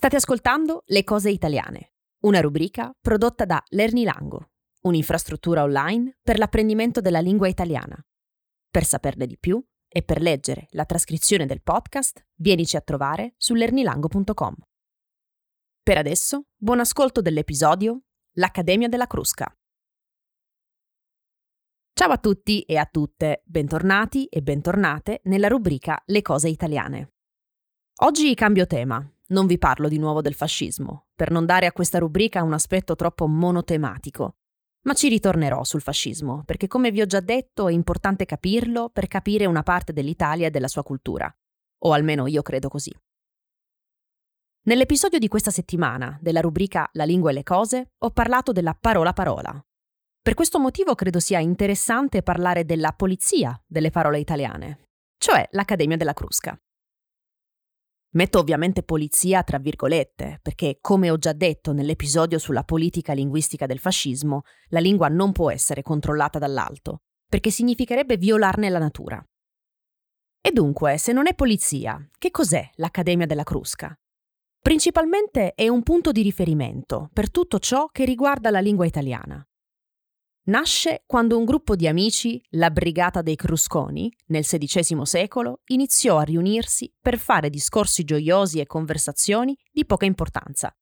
State ascoltando Le cose italiane, una rubrica prodotta da Lernilango, un'infrastruttura online per l'apprendimento della lingua italiana. Per saperne di più e per leggere la trascrizione del podcast, vienici a trovare su lernilango.com. Per adesso, buon ascolto dell'episodio L'Accademia della Crusca. Ciao a tutti e a tutte, bentornati e bentornate nella rubrica Le cose italiane. Oggi cambio tema non vi parlo di nuovo del fascismo, per non dare a questa rubrica un aspetto troppo monotematico. Ma ci ritornerò sul fascismo, perché come vi ho già detto è importante capirlo per capire una parte dell'Italia e della sua cultura. O almeno io credo così. Nell'episodio di questa settimana, della rubrica La lingua e le cose, ho parlato della parola parola. Per questo motivo credo sia interessante parlare della polizia delle parole italiane, cioè l'Accademia della Crusca. Metto ovviamente polizia tra virgolette, perché, come ho già detto nell'episodio sulla politica linguistica del fascismo, la lingua non può essere controllata dall'alto, perché significherebbe violarne la natura. E dunque, se non è polizia, che cos'è l'Accademia della Crusca? Principalmente è un punto di riferimento per tutto ciò che riguarda la lingua italiana. Nasce quando un gruppo di amici, la Brigata dei Crusconi, nel XVI secolo, iniziò a riunirsi per fare discorsi gioiosi e conversazioni di poca importanza,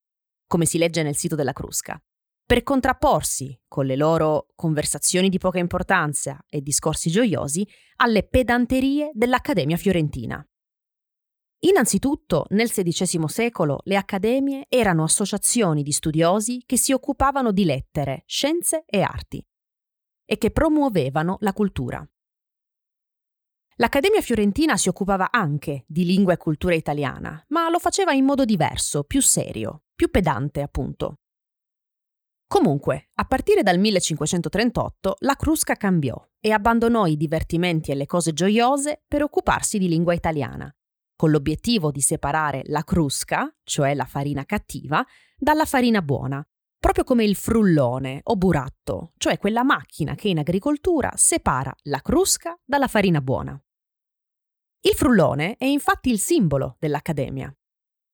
come si legge nel sito della Crusca, per contrapporsi, con le loro conversazioni di poca importanza e discorsi gioiosi, alle pedanterie dell'Accademia fiorentina. Innanzitutto, nel XVI secolo, le accademie erano associazioni di studiosi che si occupavano di lettere, scienze e arti e che promuovevano la cultura. L'Accademia fiorentina si occupava anche di lingua e cultura italiana, ma lo faceva in modo diverso, più serio, più pedante appunto. Comunque, a partire dal 1538 la Crusca cambiò e abbandonò i divertimenti e le cose gioiose per occuparsi di lingua italiana, con l'obiettivo di separare la crusca, cioè la farina cattiva, dalla farina buona, proprio come il frullone o buratto, cioè quella macchina che in agricoltura separa la crusca dalla farina buona. Il frullone è infatti il simbolo dell'Accademia.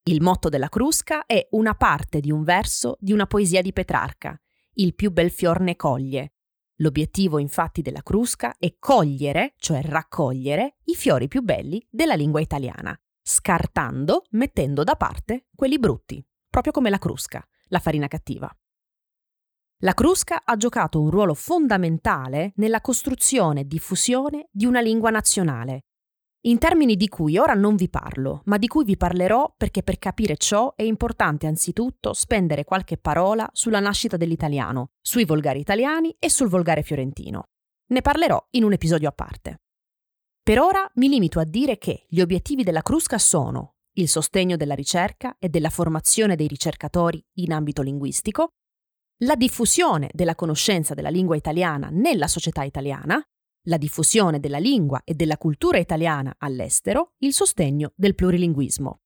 Il motto della crusca è una parte di un verso di una poesia di Petrarca, Il più bel fior ne coglie. L'obiettivo infatti della crusca è cogliere, cioè raccogliere, i fiori più belli della lingua italiana, scartando, mettendo da parte quelli brutti, proprio come la crusca la farina cattiva. La Crusca ha giocato un ruolo fondamentale nella costruzione e diffusione di una lingua nazionale, in termini di cui ora non vi parlo, ma di cui vi parlerò perché per capire ciò è importante anzitutto spendere qualche parola sulla nascita dell'italiano, sui volgari italiani e sul volgare fiorentino. Ne parlerò in un episodio a parte. Per ora mi limito a dire che gli obiettivi della Crusca sono il sostegno della ricerca e della formazione dei ricercatori in ambito linguistico, la diffusione della conoscenza della lingua italiana nella società italiana, la diffusione della lingua e della cultura italiana all'estero, il sostegno del plurilinguismo.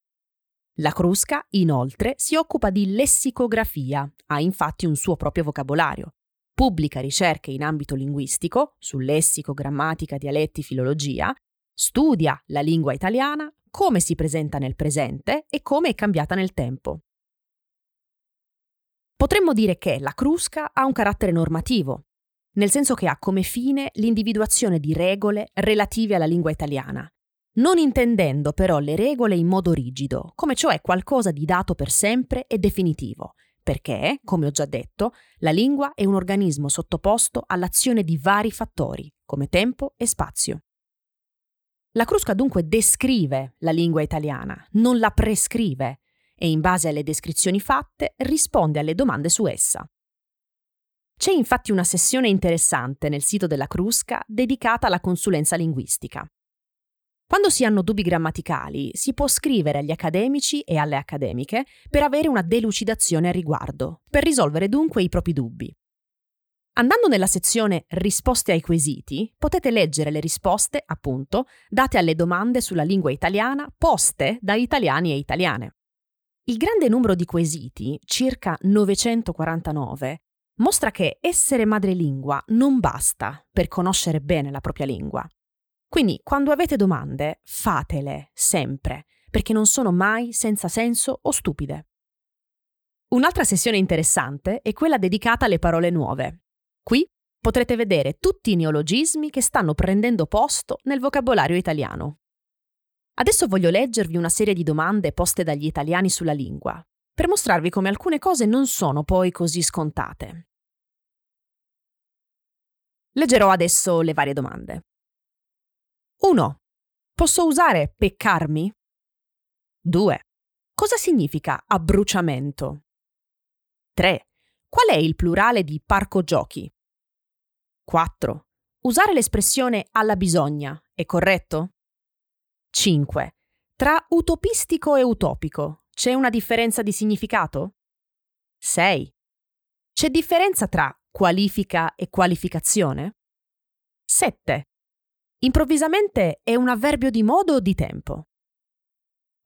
La Crusca, inoltre, si occupa di lessicografia, ha infatti un suo proprio vocabolario, pubblica ricerche in ambito linguistico, su lessico, grammatica, dialetti, filologia, studia la lingua italiana, come si presenta nel presente e come è cambiata nel tempo. Potremmo dire che la Crusca ha un carattere normativo, nel senso che ha come fine l'individuazione di regole relative alla lingua italiana, non intendendo però le regole in modo rigido, come cioè qualcosa di dato per sempre e definitivo, perché, come ho già detto, la lingua è un organismo sottoposto all'azione di vari fattori, come tempo e spazio. La Crusca dunque descrive la lingua italiana, non la prescrive e in base alle descrizioni fatte risponde alle domande su essa. C'è infatti una sessione interessante nel sito della Crusca dedicata alla consulenza linguistica. Quando si hanno dubbi grammaticali, si può scrivere agli accademici e alle accademiche per avere una delucidazione a riguardo, per risolvere dunque i propri dubbi. Andando nella sezione Risposte ai quesiti, potete leggere le risposte, appunto, date alle domande sulla lingua italiana poste da italiani e italiane. Il grande numero di quesiti, circa 949, mostra che essere madrelingua non basta per conoscere bene la propria lingua. Quindi, quando avete domande, fatele sempre, perché non sono mai senza senso o stupide. Un'altra sessione interessante è quella dedicata alle parole nuove. Qui potrete vedere tutti i neologismi che stanno prendendo posto nel vocabolario italiano. Adesso voglio leggervi una serie di domande poste dagli italiani sulla lingua, per mostrarvi come alcune cose non sono poi così scontate. Leggerò adesso le varie domande. 1. Posso usare peccarmi? 2. Cosa significa abbruciamento? 3. Qual è il plurale di parco giochi? 4. Usare l'espressione alla bisogna è corretto? 5. Tra utopistico e utopico c'è una differenza di significato? 6. C'è differenza tra qualifica e qualificazione? 7. Improvvisamente è un avverbio di modo o di tempo?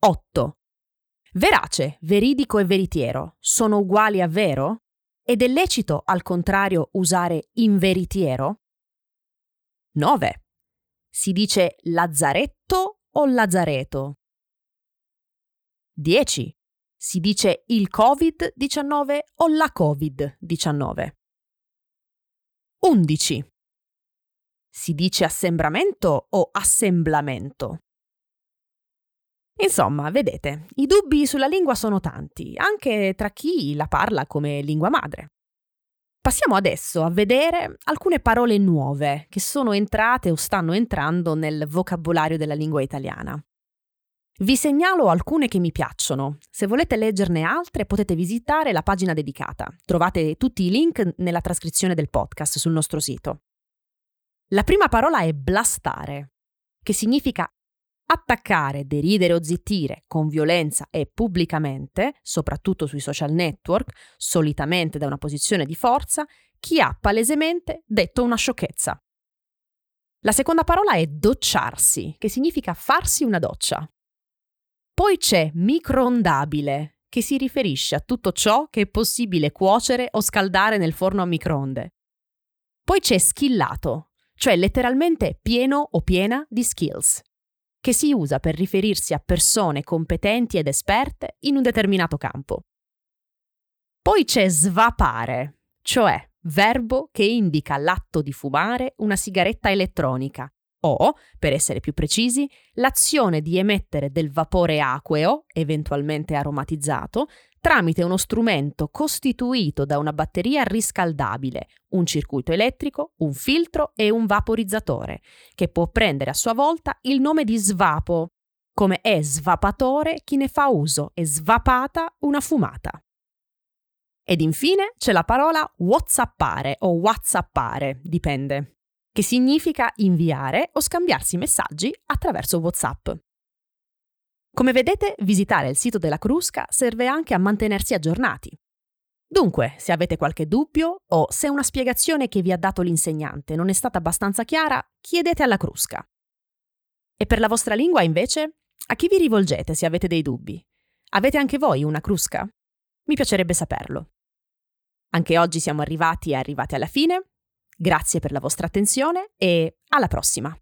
8. Verace, veridico e veritiero sono uguali a vero? Ed è lecito, al contrario, usare inveritiero? 9. Si dice lazzaretto o lazzareto? 10. Si dice il Covid-19 o la Covid-19? 11. Si dice assembramento o assemblamento? Insomma, vedete, i dubbi sulla lingua sono tanti, anche tra chi la parla come lingua madre. Passiamo adesso a vedere alcune parole nuove che sono entrate o stanno entrando nel vocabolario della lingua italiana. Vi segnalo alcune che mi piacciono. Se volete leggerne altre potete visitare la pagina dedicata. Trovate tutti i link nella trascrizione del podcast sul nostro sito. La prima parola è blastare, che significa attaccare, deridere o zittire con violenza e pubblicamente, soprattutto sui social network, solitamente da una posizione di forza, chi ha palesemente detto una sciocchezza. La seconda parola è docciarsi, che significa farsi una doccia. Poi c'è microondabile, che si riferisce a tutto ciò che è possibile cuocere o scaldare nel forno a microonde. Poi c'è schillato, cioè letteralmente pieno o piena di skills che si usa per riferirsi a persone competenti ed esperte in un determinato campo. Poi c'è svapare, cioè verbo che indica l'atto di fumare una sigaretta elettronica o, per essere più precisi, l'azione di emettere del vapore acqueo, eventualmente aromatizzato, tramite uno strumento costituito da una batteria riscaldabile, un circuito elettrico, un filtro e un vaporizzatore, che può prendere a sua volta il nome di svapo, come è svapatore chi ne fa uso e svapata una fumata. Ed infine c'è la parola whatsappare o whatsappare, dipende, che significa inviare o scambiarsi messaggi attraverso WhatsApp. Come vedete, visitare il sito della Crusca serve anche a mantenersi aggiornati. Dunque, se avete qualche dubbio o se una spiegazione che vi ha dato l'insegnante non è stata abbastanza chiara, chiedete alla Crusca. E per la vostra lingua, invece, a chi vi rivolgete se avete dei dubbi? Avete anche voi una Crusca? Mi piacerebbe saperlo. Anche oggi siamo arrivati e arrivati alla fine. Grazie per la vostra attenzione e alla prossima!